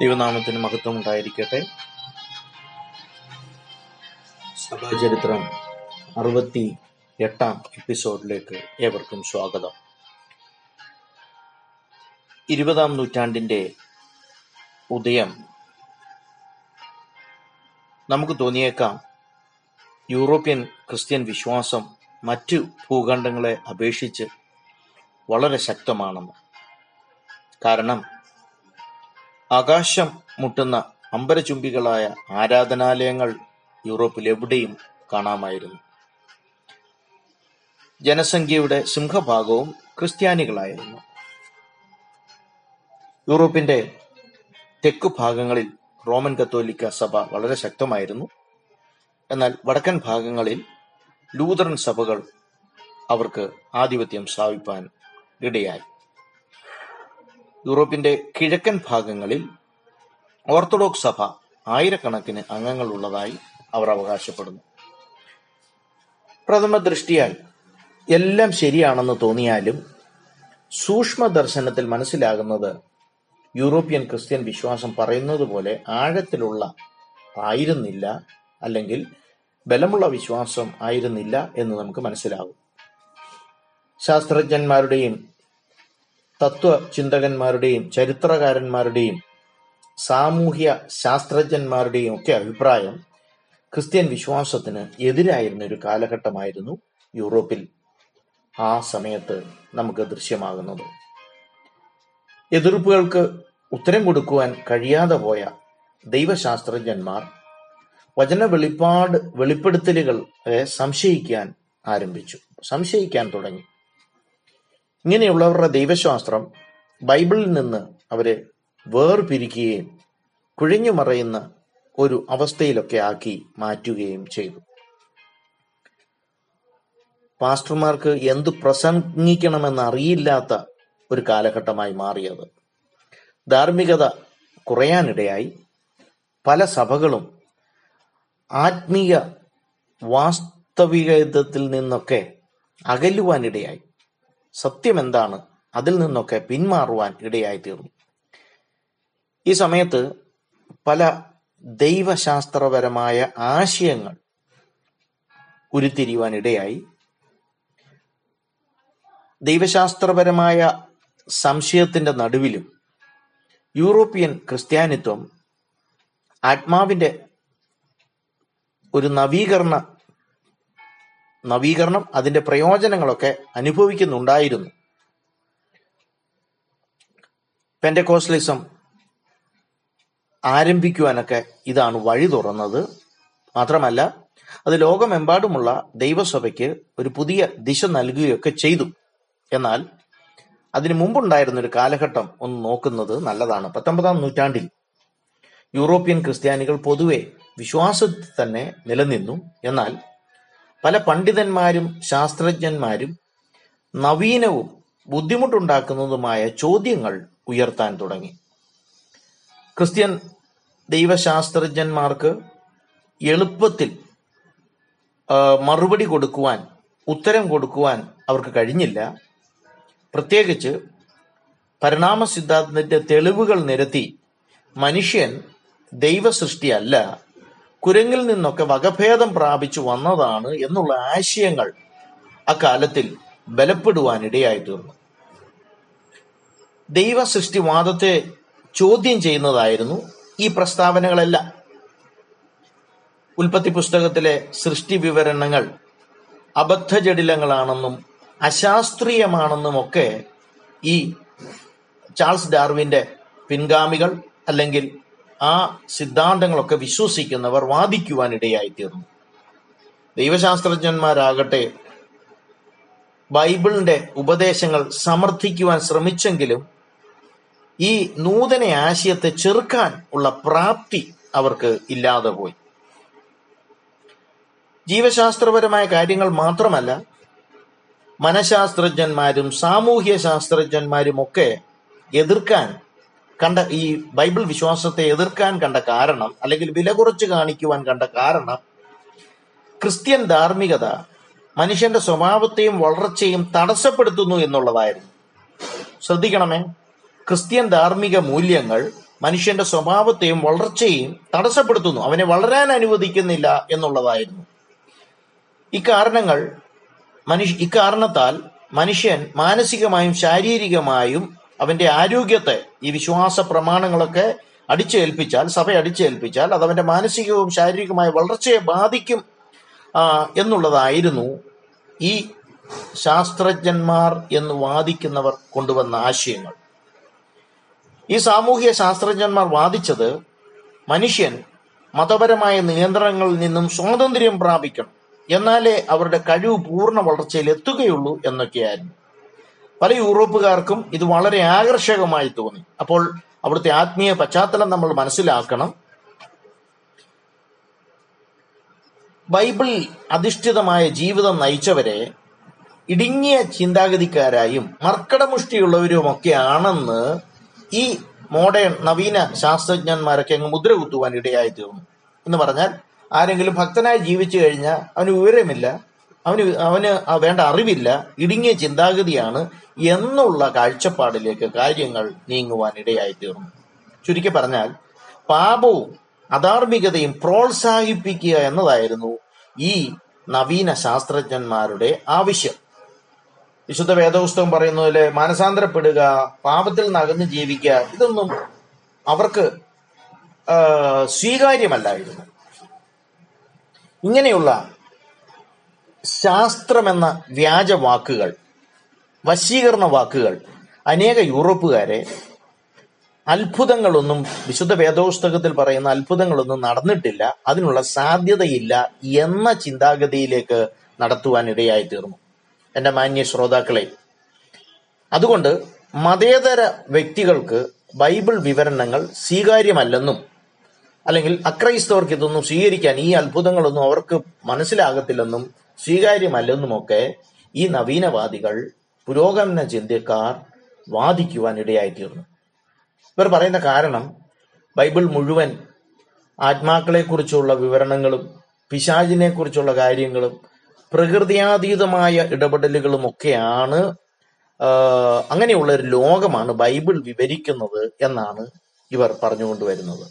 ദൈവനാമത്തിന് മഹത്വം ഉണ്ടായിരിക്കട്ടെ. സഭാചരിത്രം അറുപത്തി എട്ടാം എപ്പിസോഡിലേക്ക് ഏവർക്കും സ്വാഗതം. ഇരുപതാം നൂറ്റാണ്ടിന്റെ ഉദയം നമുക്ക് തോന്നിയേക്കാം. യൂറോപ്യൻ ക്രിസ്ത്യൻ വിശ്വാസം മറ്റു ഭൂഖണ്ഡങ്ങളെ അപേക്ഷിച്ച് വളരെ ശക്തമാണെന്ന്. കാരണം ആകാശം മുട്ടുന്ന അമ്പരചുംബികളായ ആരാധനാലയങ്ങൾ യൂറോപ്പിൽ എവിടെയും കാണാമായിരുന്നു. ജനസംഖ്യയുടെ സിംഹഭാഗവും ക്രിസ്ത്യാനികളായിരുന്നു. യൂറോപ്പിന്റെ തെക്കു ഭാഗങ്ങളിൽ റോമൻ കത്തോലിക്ക സഭ വളരെ ശക്തമായിരുന്നു. എന്നാൽ വടക്കൻ ഭാഗങ്ങളിൽ ലൂതറൻ സഭകൾ അവർക്ക് ആധിപത്യം സ്ഥാപിപ്പാൻ ഇടയായി. യൂറോപ്പിന്റെ കിഴക്കൻ ഭാഗങ്ങളിൽ ഓർത്തഡോക്സ് സഭ ആയിരക്കണക്കിന് അംഗങ്ങൾ ഉള്ളതായി അവർ അവകാശപ്പെടുന്നു. പ്രഥമ ദൃഷ്ടിയാൽ എല്ലാം ശരിയാണെന്ന് തോന്നിയാലും സൂക്ഷ്മ ദർശനത്തിൽ മനസ്സിലാകുന്നത് യൂറോപ്യൻ ക്രിസ്ത്യൻ വിശ്വാസം പറയുന്നത് പോലെ ആഴത്തിലുള്ള ആയിരുന്നില്ല അല്ലെങ്കിൽ ബലമുള്ള വിശ്വാസം ആയിരുന്നില്ല എന്ന് നമുക്ക് മനസ്സിലാകും. ശാസ്ത്രജ്ഞന്മാരുടെയും തത്വചിന്തകന്മാരുടെയും ചരിത്രകാരന്മാരുടെയും സാമൂഹ്യ ശാസ്ത്രജ്ഞന്മാരുടെയും ഒക്കെ അഭിപ്രായം ക്രിസ്ത്യൻ വിശ്വാസത്തിന് എതിരായിരുന്ന ഒരു കാലഘട്ടമായിരുന്നു യൂറോപ്പിൽ ആ സമയത്ത് നമുക്ക് ദൃശ്യമാകുന്നത്. എതിർപ്പുകൾക്ക് ഉത്തരം കൊടുക്കുവാൻ കഴിയാതെ പോയ ദൈവശാസ്ത്രജ്ഞന്മാർ വചന വെളിപ്പാട് വെളിപ്പെടുത്തലുകൾ സംശയിക്കാൻ ആരംഭിച്ചു. സംശയിക്കാൻ തുടങ്ങി. ഇങ്ങനെയുള്ളവരുടെ ദൈവശാസ്ത്രം ബൈബിളിൽ നിന്ന് അവരെ വേർപിരിക്കുകയും കുഴഞ്ഞു മറയുന്ന ഒരു അവസ്ഥയിലൊക്കെ ആക്കി മാറ്റുകയും ചെയ്തു. പാസ്റ്റർമാർക്ക് എന്ത് പ്രസംഗിക്കണമെന്ന് അറിയില്ലാത്ത ഒരു കാലഘട്ടമായി മാറിയത്. ധാർമ്മികത കുറയാനിടയായി പല സഭകളും ആത്മീയ വാസ്തവികതത്തിൽ നിന്നൊക്കെ അകലുവാനിടയായി. സത്യം എന്താണ് അതിൽ നിന്നൊക്കെ പിന്മാറുവാൻ ഇടയായി തീർന്നു ഈ സമയത്ത് പല ദൈവശാസ്ത്രപരമായ ആശയങ്ങൾ ഉരുത്തിരിയുവാൻ ഇടയായി. ദൈവശാസ്ത്രപരമായ സംശയത്തിന്റെ നടുവിലും യൂറോപ്യൻ ക്രിസ്ത്യാനിത്വം ആത്മാവിന്റെ ഒരു നവീകരണ നവീകരണം അതിന്റെ പ്രയോജനങ്ങളൊക്കെ അനുഭവിക്കുന്നുണ്ടായിരുന്നു. പെൻഡക്കോസ്ലിസം ആരംഭിക്കുവാനൊക്കെ ഇതാണ് വഴി തുറന്നത്. മാത്രമല്ല അത് ലോകമെമ്പാടുമുള്ള ദൈവസഭയ്ക്ക് ഒരു പുതിയ ദിശ നൽകുകയൊക്കെ ചെയ്തു. എന്നാൽ അതിനു മുമ്പുണ്ടായിരുന്ന ഒരു കാലഘട്ടം ഒന്ന് നോക്കുന്നത് നല്ലതാണ്. പത്തൊമ്പതാം നൂറ്റാണ്ടിൽ യൂറോപ്യൻ ക്രിസ്ത്യാനികൾ പൊതുവെ വിശ്വാസത്തിൽ തന്നെ നിലനിന്നു. എന്നാൽ പല പണ്ഡിതന്മാരും ശാസ്ത്രജ്ഞന്മാരും നവീനവും ബുദ്ധിമുട്ടുണ്ടാക്കുന്നതുമായ ചോദ്യങ്ങൾ ഉയർത്താൻ തുടങ്ങി. ക്രിസ്ത്യൻ ദൈവശാസ്ത്രജ്ഞന്മാർക്ക് എളുപ്പത്തിൽ മറുപടി കൊടുക്കുവാൻ ഉത്തരം കൊടുക്കുവാൻ അവർക്ക് കഴിഞ്ഞില്ല. പ്രത്യേകിച്ച് പരിണാമ സിദ്ധാന്തത്തിന്റെ തെളിവുകൾ നിരത്തി മനുഷ്യൻ ദൈവസൃഷ്ടിയല്ല കുരങ്ങിൽ നിന്നൊക്കെ വകഭേദം പ്രാപിച്ചു വന്നതാണ് എന്നുള്ള ആശയങ്ങൾ അക്കാലത്തിൽ ബലപ്പെടുവാനിടയായി തീർന്നു ദൈവസൃഷ്ടിവാദത്തെ ചോദ്യം ചെയ്യുന്നതായിരുന്നു ഈ പ്രസ്താവനകളെല്ലാം. ഉൽപ്പത്തി പുസ്തകത്തിലെ സൃഷ്ടി വിവരണങ്ങൾ അബദ്ധജടിലങ്ങളാണെന്നും അശാസ്ത്രീയമാണെന്നും ഒക്കെ ഈ ചാൾസ് ഡാർവിന്റെ പിൻഗാമികൾ അല്ലെങ്കിൽ ആ സിദ്ധാന്തങ്ങളൊക്കെ വിശ്വസിക്കുന്നവർ വാദിക്കുവാൻ ഇടയായിത്തീർന്നു ദൈവശാസ്ത്രജ്ഞന്മാരാകട്ടെ ബൈബിളിന്റെ ഉപദേശങ്ങൾ സമർത്ഥിക്കുവാൻ ശ്രമിച്ചെങ്കിലും ഈ നൂതന ആശയത്തെ ചെറുക്കാൻ ഉള്ള പ്രാപ്തി അവർക്ക് ഇല്ലാതെ പോയി. ജീവശാസ്ത്രപരമായ കാര്യങ്ങൾ മാത്രമല്ല മനഃശാസ്ത്രജ്ഞന്മാരും സാമൂഹ്യ ശാസ്ത്രജ്ഞന്മാരും ഒക്കെ എതിർക്കാൻ കണ്ട ഈ ബൈബിൾ വിശ്വാസത്തെ എതിർക്കാൻ കണ്ട കാരണം അല്ലെങ്കിൽ വില കുറച്ച് കാണിക്കുവാൻ കണ്ട കാരണം ക്രിസ്ത്യൻ ധാർമ്മികത മനുഷ്യന്റെ സ്വഭാവത്തെയും വളർച്ചയും തടസ്സപ്പെടുത്തുന്നു എന്നുള്ളതായിരുന്നു. ശ്രദ്ധിക്കണമേ ക്രിസ്ത്യൻ ധാർമ്മിക മൂല്യങ്ങൾ മനുഷ്യന്റെ സ്വഭാവത്തെയും വളർച്ചയെയും തടസ്സപ്പെടുത്തുന്നു അവനെ വളരാൻ അനുവദിക്കുന്നില്ല എന്നുള്ളതായിരുന്നു. ഇക്കാരണങ്ങൾ മനുഷ്യ ഇക്കാരണത്താൽ മനുഷ്യൻ മാനസികമായും ശാരീരികമായും അവന്റെ ആരോഗ്യത്തെ ഈ വിശ്വാസ പ്രമാണങ്ങളൊക്കെ അടിച്ചേൽപ്പിച്ചാൽ സഭ അടിച്ചേൽപ്പിച്ചാൽ അത് അവന്റെ മാനസികവും ശാരീരികവുമായ വളർച്ചയെ ബാധിക്കും എന്നുള്ളതായിരുന്നു ഈ ശാസ്ത്രജ്ഞന്മാർ എന്ന് വാദിക്കുന്നവർ കൊണ്ടുവന്ന ആശയങ്ങൾ. ഈ സാമൂഹിക ശാസ്ത്രജ്ഞന്മാർ വാദിച്ചത് മനുഷ്യൻ മതപരമായ നിയന്ത്രണങ്ങളിൽ നിന്നും സ്വാതന്ത്ര്യം പ്രാപിക്കണം എന്നാലേ അവരുടെ കഴിവ് പൂർണ വളർച്ചയിൽ എത്തുകയുള്ളൂ എന്നൊക്കെയായിരുന്നു. പല യൂറോപ്പുകാർക്കും ഇത് വളരെ ആകർഷകമായി തോന്നി. അപ്പോൾ അവിടുത്തെ ആത്മീയ പശ്ചാത്തലം നമ്മൾ മനസ്സിലാക്കണം. ബൈബിൾ അധിഷ്ഠിതമായ ജീവിതം നയിച്ചവരെ ഇടുങ്ങിയ ചിന്താഗതിക്കാരായും മർക്കടമുഷ്ടിയുള്ളവരുമൊക്കെ ആണെന്ന് ഈ മോഡേൺ നവീന ശാസ്ത്രജ്ഞന്മാരൊക്കെ അങ്ങ് മുദ്ര കുത്തുവാൻ ഇടയായി തീർന്നു. എന്ന് പറഞ്ഞാൽ ആരെങ്കിലും ഭക്തനായി ജീവിച്ചു കഴിഞ്ഞാൽ അവന് വിവരമില്ല. അവന് അവന് വേണ്ട അറിവില്ല ഇടുങ്ങിയ ചിന്താഗതിയാണ് എന്നുള്ള കാഴ്ചപ്പാടിലേക്ക് കാര്യങ്ങൾ നീങ്ങുവാൻ ഇടയായി തീർന്നു ചുരുക്കി പറഞ്ഞാൽ പാപവും അധാർമികതയും പ്രോത്സാഹിപ്പിക്കുക എന്നതായിരുന്നു ഈ നവീന ശാസ്ത്രജ്ഞന്മാരുടെ ആവശ്യം. വിശുദ്ധ വേദപുസ്തകം പറയുന്ന പോലെ മാനസാന്തരപ്പെടുക പാപത്തിൽ നകന്ന് ജീവിക്കുക ഇതൊന്നും അവർക്ക് സ്വീകാര്യമല്ലായിരുന്നു. ഇങ്ങനെയുള്ള ശാസ്ത്രമെന്ന വ്യാജ വാക്കുകൾ വശീകരണ വാക്കുകൾ അനേക യൂറോപ്പുകാരെ അത്ഭുതങ്ങളൊന്നും വിശുദ്ധ വേദപുസ്തകത്തിൽ പറയുന്ന അത്ഭുതങ്ങളൊന്നും നടന്നിട്ടില്ല അതിനുള്ള സാധ്യതയില്ല എന്ന ചിന്താഗതിയിലേക്ക് നടത്തുവാൻ ഇടയായി തീർന്നു. എന്റെ മാന്യ ശ്രോതാക്കളെ അതുകൊണ്ട് മതേതര വ്യക്തികൾക്ക് ബൈബിൾ വിവരണങ്ങൾ സ്വീകാര്യമല്ലെന്നും അല്ലെങ്കിൽ അക്രൈസ്തവർക്ക് ഇതൊന്നും സ്വീകരിക്കാൻ ഈ അത്ഭുതങ്ങളൊന്നും അവർക്ക് മനസ്സിലാകത്തില്ലെന്നും സ്വീകാര്യമല്ലെന്നുമൊക്കെ ഈ നവീനവാദികൾ പുരോഗമന ചിന്തക്കാർ വാദിക്കുവാൻ ഇടയായിത്തീർന്നു. ഇവർ പറയുന്ന കാരണം ബൈബിൾ മുഴുവൻ ആത്മാക്കളെക്കുറിച്ചുള്ള വിവരണങ്ങളും പിശാചിനെ കുറിച്ചുള്ള കാര്യങ്ങളും പ്രകൃതിയാതീതമായ ഇടപെടലുകളും ഒക്കെയാണ് ആ, അങ്ങനെയുള്ള ഒരു ലോകമാണ് ബൈബിൾ വിവരിക്കുന്നത് എന്നാണ് ഇവർ പറഞ്ഞുകൊണ്ടുവരുന്നത്.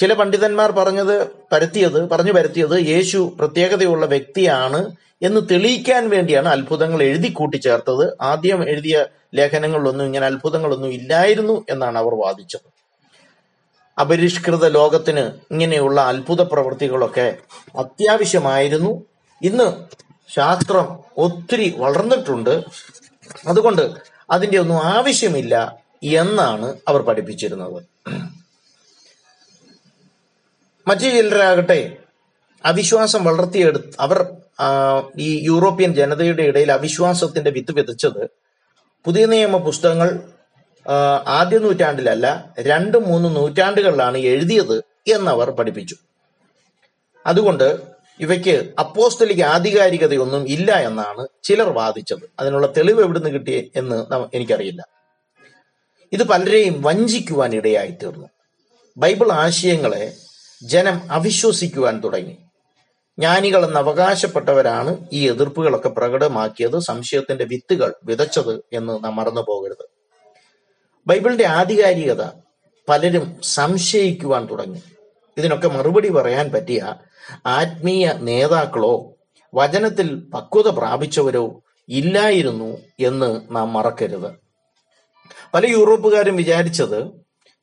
ചില പണ്ഡിതന്മാർ പറഞ്ഞത് പരത്തിയത് പറഞ്ഞു പരത്തിയത് യേശു പ്രത്യേകതയുള്ള വ്യക്തിയാണ് എന്ന് തെളിയിക്കാൻ വേണ്ടിയാണ് അത്ഭുതങ്ങൾ എഴുതി കൂട്ടിച്ചേർത്തത്. ആദ്യം എഴുതിയ ലേഖനങ്ങളിലൊന്നും ഇങ്ങനെ അത്ഭുതങ്ങളൊന്നും ഇല്ലായിരുന്നു എന്നാണ് അവർ വാദിച്ചത്. അപരിഷ്കൃത ലോകത്തിന് ഇങ്ങനെയുള്ള അത്ഭുത പ്രവൃത്തികളൊക്കെ അത്യാവശ്യമായിരുന്നു. ഇന്ന് ശാസ്ത്രം ഒത്തിരി വളർന്നിട്ടുണ്ട്. അതുകൊണ്ട് അതിന്റെ ഒന്നും ആവശ്യമില്ല എന്നാണ് അവർ പഠിപ്പിച്ചിരുന്നത്. മറ്റു ചിലരാകട്ടെ അവിശ്വാസം വളർത്തിയെടുത്ത് അവർ ഈ യൂറോപ്യൻ ജനതയുടെ ഇടയിൽ അവിശ്വാസത്തിന്റെ വിത്ത് വിതച്ചത് പുതിയ നിയമ പുസ്തകങ്ങൾ ആദ്യ നൂറ്റാണ്ടിലല്ല രണ്ട് മൂന്ന് നൂറ്റാണ്ടുകളിലാണ് എഴുതിയത് എന്നവർ പഠിപ്പിച്ചു. അതുകൊണ്ട് ഇവയ്ക്ക് അപ്പോസ്തലിക ആധികാരികതയൊന്നും ഇല്ല എന്നാണ് ചിലർ വാദിച്ചത്. അതിനുള്ള തെളിവ് എവിടുന്ന് കിട്ടി എന്ന് എനിക്കറിയില്ല. ഇത് പലരെയും വഞ്ചിക്കുവാൻ ഇടയായി തീർന്നു ബൈബിൾ ആശയങ്ങളെ ജനം അവിശ്വസിക്കുവാൻ തുടങ്ങി. ജ്ഞാനികൾ എന്ന് അവകാശപ്പെട്ടവരാണ് ഈ എതിർപ്പുകളൊക്കെ പ്രകടമാക്കിയത് സംശയത്തിന്റെ വിത്തുകൾ വിതച്ചത് എന്ന് നാം മറന്നു പോകരുത്. ബൈബിളിന്റെ ആധികാരികത പലരും സംശയിക്കുവാൻ തുടങ്ങി. ഇതിനൊക്കെ മറുപടി പറയാൻ പറ്റിയ ആത്മീയ നേതാക്കളോ വചനത്തിൽ പക്വത പ്രാപിച്ചവരോ ഇല്ലായിരുന്നു എന്ന് നാം മറക്കരുത്. പല യൂറോപ്പുകാരും വിചാരിച്ചത്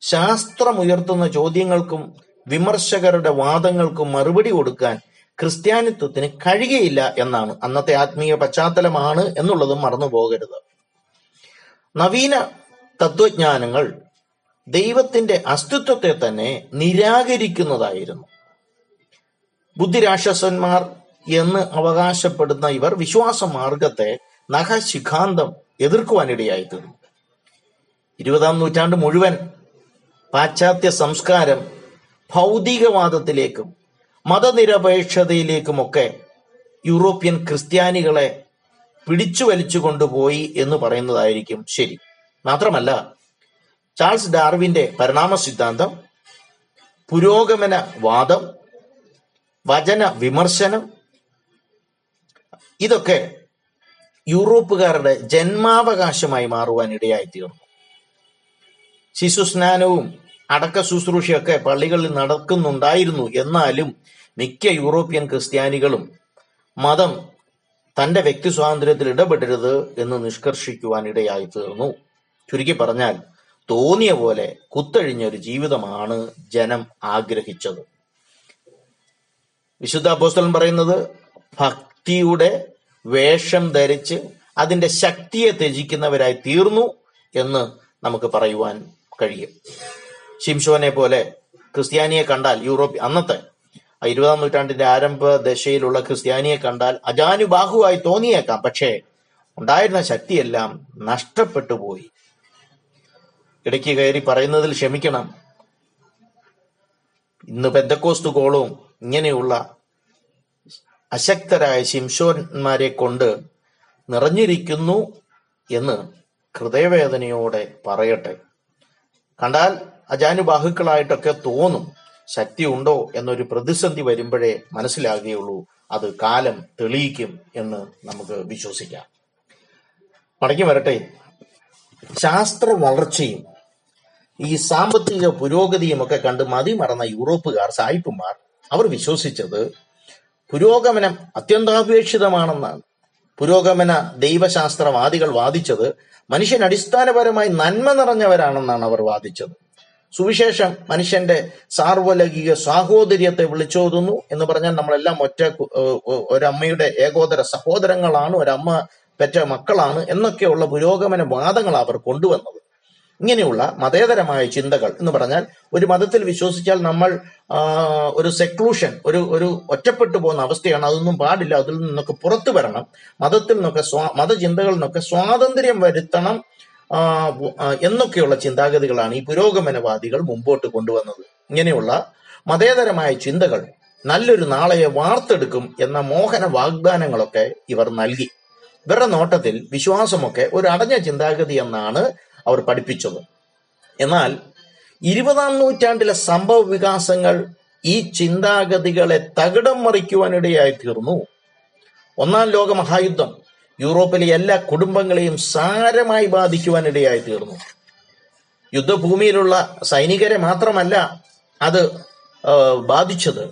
ശാസ്ത്രമുയർത്തുന്ന ചോദ്യങ്ങൾക്കും വിമർശകരുടെ വാദങ്ങൾക്ക് മറുപടി കൊടുക്കാൻ ക്രിസ്ത്യാനിത്വത്തിന് കഴിയയില്ല എന്നാണ്. അന്നത്തെ ആത്മീയ പശ്ചാത്തലമാണ് എന്നുള്ളതും മറന്നു പോകരുത് നവീന തത്വജ്ഞാനങ്ങൾ ദൈവത്തിന്റെ അസ്തിത്വത്തെ തന്നെ നിരാകരിക്കുന്നതായിരുന്നു. ബുദ്ധിരാക്ഷസന്മാർ എന്ന് അവകാശപ്പെടുന്ന ഇവർ വിശ്വാസ മാർഗത്തെ നഖശിഖാന്തം എതിർക്കുവാനിടയായി തീർന്നു ഇരുപതാം നൂറ്റാണ്ട് മുഴുവൻ പാശ്ചാത്യ സംസ്കാരം ഭൗതികവാദത്തിലേക്കും മതനിരപേക്ഷതയിലേക്കുമൊക്കെ യൂറോപ്യൻ ക്രിസ്ത്യാനികളെ പിടിച്ചു വലിച്ചു കൊണ്ടുപോയി എന്ന് പറയുന്നതായിരിക്കും ശരി. മാത്രമല്ല ചാൾസ് ഡാർവിന്റെ പരിണാമ സിദ്ധാന്തം പുരോഗമന വാദം വചന വിമർശനം ഇതൊക്കെ യൂറോപ്പുകാരുടെ ജന്മാവകാശമായി മാറുവാൻ ഇടയായിത്തീർന്നു ശിശുസ്നാനവും അടക്ക ശുശ്രൂഷയൊക്കെ പള്ളികളിൽ നടക്കുന്നുണ്ടായിരുന്നു. എന്നാലും മിക്ക യൂറോപ്യൻ ക്രിസ്ത്യാനികളും മതം തന്റെ വ്യക്തി സ്വാതന്ത്ര്യത്തിൽ ഇടപെടരുത് എന്ന് നിഷ്കർഷിക്കുവാൻ ഇടയായി തീർന്നു. ചുരുക്കി പറഞ്ഞാൽ തോന്നിയ പോലെ കുത്തഴിഞ്ഞ ഒരു ജീവിതമാണ് ജനം ആഗ്രഹിച്ചത്. വിശുദ്ധ അപ്പോസ്തലൻ പറയുന്നത് ഭക്തിയുടെ വേഷം ധരിച്ച് അതിന്റെ ശക്തിയെ ത്യജിക്കുന്നവരായി തീർന്നു എന്ന് നമുക്ക് പറയുവാൻ കഴിയും. ശിംഷോനെ പോലെ ക്രിസ്ത്യാനിയെ കണ്ടാൽ യൂറോപ്യ അന്നത്തെ ഇരുപതാം നൂറ്റാണ്ടിന്റെ ആരംഭ ദശയിലുള്ള ക്രിസ്ത്യാനിയെ കണ്ടാൽ അജാനുബാഹുവായി തോന്നിയേക്കാം. പക്ഷേ ഉണ്ടായിരുന്ന ശക്തിയെല്ലാം നഷ്ടപ്പെട്ടു പോയി. ഇടയ്ക്ക് കയറി പറയുന്നതിൽ ക്ഷമിക്കണം. ഇന്ന് പെന്തക്കോസ്തു കോളവും ഇങ്ങനെയുള്ള അശക്തരായ ശിംഷോന്മാരെ കൊണ്ട് നിറഞ്ഞിരിക്കുന്നു എന്ന് ഹൃദയവേദനയോടെ പറയട്ടെ. കണ്ടാൽ അജാനുബാഹുക്കളായിട്ടൊക്കെ തോന്നും. ശക്തി ഉണ്ടോ എന്നൊരു പ്രതിസന്ധി വരുമ്പോഴേ മനസ്സിലാകുകയുള്ളൂ. അത് കാലം തെളിയിക്കും എന്ന് നമുക്ക് വിശ്വസിക്കാം. മടങ്ങി വരട്ടെ. ശാസ്ത്ര വളർച്ചയും ഈ സാമ്പത്തിക പുരോഗതിയും ഒക്കെ കണ്ട് മതിമറന്ന യൂറോപ്പുകാർ സായിപ്പുമാർ അവർ വിശ്വസിച്ചത് പുരോഗമനം അത്യന്താപേക്ഷിതമാണെന്നാണ്. പുരോഗമന ദൈവശാസ്ത്രവാദികൾ വാദിച്ചത് മനുഷ്യൻ അടിസ്ഥാനപരമായി നന്മ നിറഞ്ഞവരാണെന്നാണ് അവർ വാദിച്ചത്. സുവിശേഷം മനുഷ്യന്റെ സാർവലൗകിക സാഹോദര്യത്തെ വിളിച്ചോതുന്നു എന്ന് പറഞ്ഞാൽ നമ്മളെല്ലാം ഒറ്റ ഒരമ്മയുടെ ഏകോദര സഹോദരങ്ങളാണ് ഒരമ്മ പെറ്റ മക്കളാണ് എന്നൊക്കെയുള്ള പുരോഗമന വാദങ്ങൾ അവർ കൊണ്ടുവന്നത്. ഇങ്ങനെയുള്ള മതേതരമായ ചിന്തകൾ എന്ന് പറഞ്ഞാൽ ഒരു മതത്തിൽ വിശ്വസിച്ചാൽ നമ്മൾ ഒരു സെക്ലൂഷൻ ഒരു ഒരു ഒറ്റപ്പെട്ടു പോകുന്ന അവസ്ഥയാണ്. അതൊന്നും പാടില്ല. അതിൽ നിന്നൊക്കെ പുറത്തു വരണം. മതത്തിൽ നിന്നൊക്കെ സ്വാ മതചിന്തകളിൽ നിന്നൊക്കെ സ്വാതന്ത്ര്യം വരുത്തണം എന്നൊക്കെയുള്ള ചിന്താഗതികളാണ് ഈ പുരോഗമനവാദികൾ മുമ്പോട്ട് കൊണ്ടുവന്നത്. ഇങ്ങനെയുള്ള മതേതരമായ ചിന്തകൾ നല്ലൊരു നാളെയെ വാർത്തെടുക്കും എന്ന മോഹന വാഗ്ദാനങ്ങളൊക്കെ ഇവർ നൽകി. ഇവരുടെ നോട്ടത്തിൽ വിശ്വാസമൊക്കെ ഒരു അടഞ്ഞ ചിന്താഗതി എന്നാണ് അവർ പഠിപ്പിച്ചത്. എന്നാൽ ഇരുപതാം നൂറ്റാണ്ടിലെ സംഭവ വികാസങ്ങൾ ഈ ചിന്താഗതികളെ തകിടം മറിക്കുവാനിടയായി തീർന്നു. ഒന്നാം ലോക മഹായുദ്ധം യൂറോപ്പിലെ എല്ലാ കുടുംബങ്ങളെയും സാരമായി ബാധിക്കുവാനിടയായി തീർന്നു. യുദ്ധഭൂമിയിലുള്ള സൈനികരെ മാത്രമല്ല അത് ബാധിച്ചത്.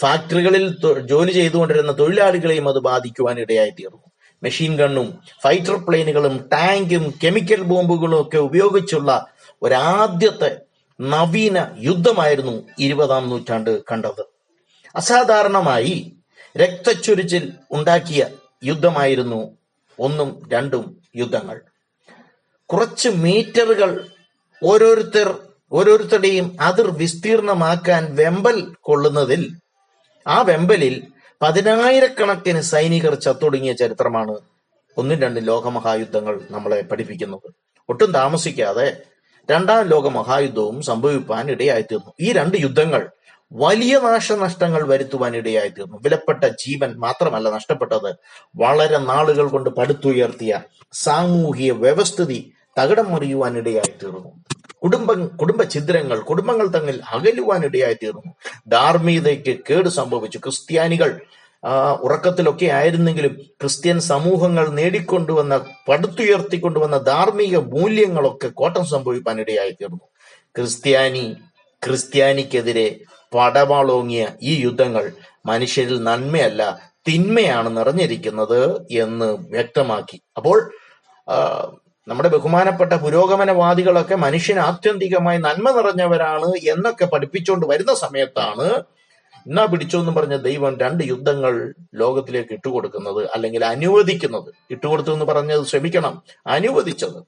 ഫാക്ടറികളിൽ ജോലി ചെയ്തുകൊണ്ടിരുന്ന തൊഴിലാളികളെയും അത് ബാധിക്കുവാനിടയായി തീർന്നു. മെഷീൻ ഗണ്ണും ഫൈറ്റർ പ്ലെയിനുകളും ടാങ്കും കെമിക്കൽ ബോംബുകളും ഒക്കെ ഉപയോഗിച്ചുള്ള ഒരാദ്യത്തെ നവീന യുദ്ധമായിരുന്നു ഇരുപതാം നൂറ്റാണ്ട് കണ്ടത്. അസാധാരണമായി രക്തച്ചൊരിച്ചിൽ ഉണ്ടാക്കിയ യുദ്ധമായിരുന്നു ഒന്നും രണ്ടും യുദ്ധങ്ങൾ. കുറച്ച് മീറ്ററുകൾ ഓരോരുത്തർ ഓരോരുത്തരുടെയും അതിർ വിസ്തീർണമാക്കാൻ വെമ്പൽ കൊള്ളുന്നതിൽ ആ വെമ്പലിൽ പതിനായിരക്കണക്കിന് സൈനികർ ചത്തൊടുങ്ങിയ ചരിത്രമാണ് ഒന്നും രണ്ടും ലോകമഹായുദ്ധങ്ങൾ നമ്മളെ പഠിപ്പിക്കുന്നത്. ഒട്ടും താമസിക്കാതെ രണ്ടാം ലോക മഹായുദ്ധവും സംഭവിപ്പാൻ ഇടയായിത്തീർന്നു. ഈ രണ്ട് യുദ്ധങ്ങൾ വലിയ നാശനഷ്ടങ്ങൾ വരുത്തുവാൻ ഇടയായിത്തീർന്നു. വിലപ്പെട്ട ജീവൻ മാത്രമല്ല നഷ്ടപ്പെട്ടത്. വളരെ നാളുകൾ കൊണ്ട് പടുത്തുയർത്തിയ സാമൂഹിക വ്യവസ്ഥിതി തകിടം മറിയുവാൻ ഇടയായിത്തീർന്നു. കുടുംബ കുടുംബ ഛിദ്രങ്ങൾ കുടുംബങ്ങൾ തമ്മിൽ അകലുവാൻ ഇടയായിത്തീർന്നു ധാർമ്മികതയ്ക്ക് കേട് സംഭവിച്ചു. ക്രിസ്ത്യാനികൾ ഉറക്കത്തിലൊക്കെ ആയിരുന്നെങ്കിലും ക്രിസ്ത്യൻ സമൂഹങ്ങൾ നേടിക്കൊണ്ടുവന്ന പടുത്തുയർത്തിക്കൊണ്ടുവന്ന ധാർമ്മിക മൂല്യങ്ങളൊക്കെ കോട്ടം സംഭവിക്കാൻ ഇടയായിത്തീർന്നു ക്രിസ്ത്യാനി ക്രിസ്ത്യാനിക്കെതിരെ പടവാളോങ്ങിയ ഈ യുദ്ധങ്ങൾ മനുഷ്യരിൽ നന്മയല്ല തിന്മയാണ് നിറഞ്ഞിരിക്കുന്നത് എന്ന് വ്യക്തമാക്കി. അപ്പോൾ നമ്മുടെ ബഹുമാനപ്പെട്ട പുരോഗമനവാദികളൊക്കെ മനുഷ്യൻ ആത്യന്തികമായി നന്മ നിറഞ്ഞവരാണ് എന്നൊക്കെ പഠിപ്പിച്ചുകൊണ്ട് വരുന്ന സമയത്താണ് എന്നാ പിടിച്ചോ എന്ന് പറഞ്ഞ ദൈവം രണ്ട് യുദ്ധങ്ങൾ ലോകത്തിലേക്ക് ഇട്ടുകൊടുക്കുന്നത് അല്ലെങ്കിൽ അനുവദിക്കുന്നത്. ഇട്ടുകൊടുത്തു എന്ന് പറഞ്ഞത് ശ്രമിക്കണം. അനുവദിച്ചത്.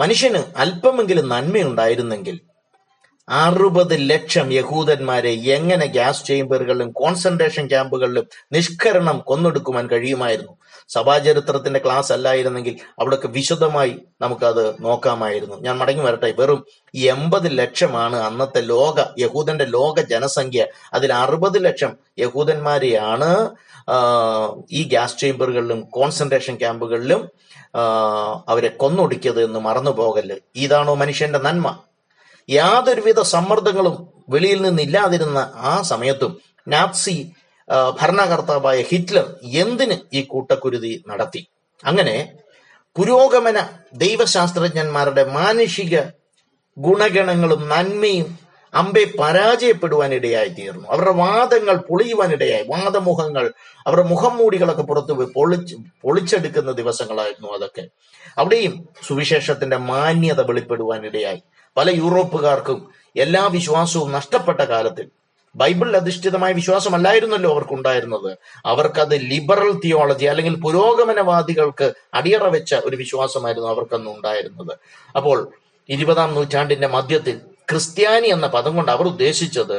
മനുഷ്യന് അല്പമെങ്കിലും നന്മയുണ്ടായിരുന്നെങ്കിൽ അറുപത് ലക്ഷം യഹൂദന്മാരെ എങ്ങനെ ഗ്യാസ് ചേംബറുകളിലും കോൺസെൻട്രേഷൻ ക്യാമ്പുകളിലും നിഷ്കരണം കൊന്നൊടുക്കുവാൻ കഴിയുമായിരുന്നു? സഭാചരിത്രത്തിന്റെ ക്ലാസ് അല്ലായിരുന്നെങ്കിൽ അവിടെയൊക്കെ വിശദമായി നമുക്കത് നോക്കാമായിരുന്നു. ഞാൻ മടങ്ങി വരട്ടെ. വെറും എൺപത് ലക്ഷമാണ് അന്നത്തെ ലോക യഹൂദന്റെ ലോക ജനസംഖ്യ. അതിൽ അറുപത് ലക്ഷം യഹൂദന്മാരെയാണ് ഈ ഗ്യാസ് ചേംബറുകളിലും കോൺസെൻട്രേഷൻ ക്യാമ്പുകളിലും അവരെ കൊന്നൊടുക്കിയത് എന്ന് മറന്നു ഇതാണോ മനുഷ്യന്റെ നന്മ? യാതൊരുവിധ സമ്മർദ്ദങ്ങളും വെളിയിൽ നിന്നില്ലാതിരുന്ന ആ സമയത്തും നാപ്സി ഭരണകർത്താവായ ഹിറ്റ്ലർ എന്തിന് ഈ കൂട്ടക്കുരുതി നടത്തി? അങ്ങനെ പുരോഗമന ദൈവശാസ്ത്രജ്ഞന്മാരുടെ മാനുഷിക ഗുണഗണങ്ങളും നന്മയും അമ്പെ പരാജയപ്പെടുവാനിടയായി തീർന്നു. അവരുടെ വാദങ്ങൾ പൊളിയുവാനിടയായി. വാദമുഖങ്ങൾ അവരുടെ മുഖം മൂടികളൊക്കെ പുറത്തു പോയി പൊളിച്ച് പൊളിച്ചെടുക്കുന്ന ദിവസങ്ങളായിരുന്നു അതൊക്കെ. അവിടെയും സുവിശേഷത്തിന്റെ മാന്യത വെളിപ്പെടുവാനിടയായി. പല യൂറോപ്പുകാർക്കും എല്ലാ വിശ്വാസവും നഷ്ടപ്പെട്ട കാലത്തിൽ ബൈബിൾ അധിഷ്ഠിതമായ വിശ്വാസമല്ലായിരുന്നല്ലോ അവർക്കുണ്ടായിരുന്നത്. അവർക്കത് ലിബറൽ തിയോളജി അല്ലെങ്കിൽ പുരോഗമനവാദികൾക്ക് അടിയറ വെച്ച ഒരു വിശ്വാസമായിരുന്നു അവർക്കന്ന് ഉണ്ടായിരുന്നത്. അപ്പോൾ ഇരുപതാം നൂറ്റാണ്ടിന്റെ മധ്യത്തിൽ ക്രിസ്ത്യാനി എന്ന പദം കൊണ്ട് അവർ ഉദ്ദേശിച്ചത്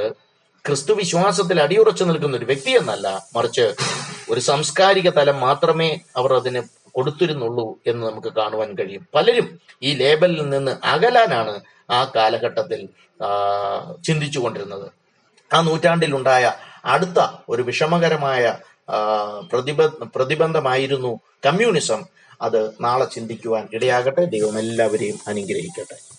ക്രിസ്തു വിശ്വാസത്തിൽ അടിയുറച്ചു നിൽക്കുന്ന ഒരു വ്യക്തി എന്നല്ല. മറിച്ച് ഒരു സാംസ്കാരിക തലം മാത്രമേ അവർ അതിന് കൊടുത്തിരുന്നുള്ളൂ എന്ന് നമുക്ക് കാണുവാൻ കഴിയും. പലരും ഈ ലേബലിൽ നിന്ന് അകലാനാണ് ആ കാലഘട്ടത്തിൽ ചിന്തിച്ചു കൊണ്ടിരുന്നത് ആ നൂറ്റാണ്ടിലുണ്ടായ അടുത്ത ഒരു വിഷമകരമായ പ്രതിബ പ്രതിബന്ധമായിരുന്നു കമ്മ്യൂണിസം. അത് നാളെ ചിന്തിക്കുവാൻ ഇടയാകട്ടെ. ദൈവം എല്ലാവരെയും അനുഗ്രഹിക്കട്ടെ.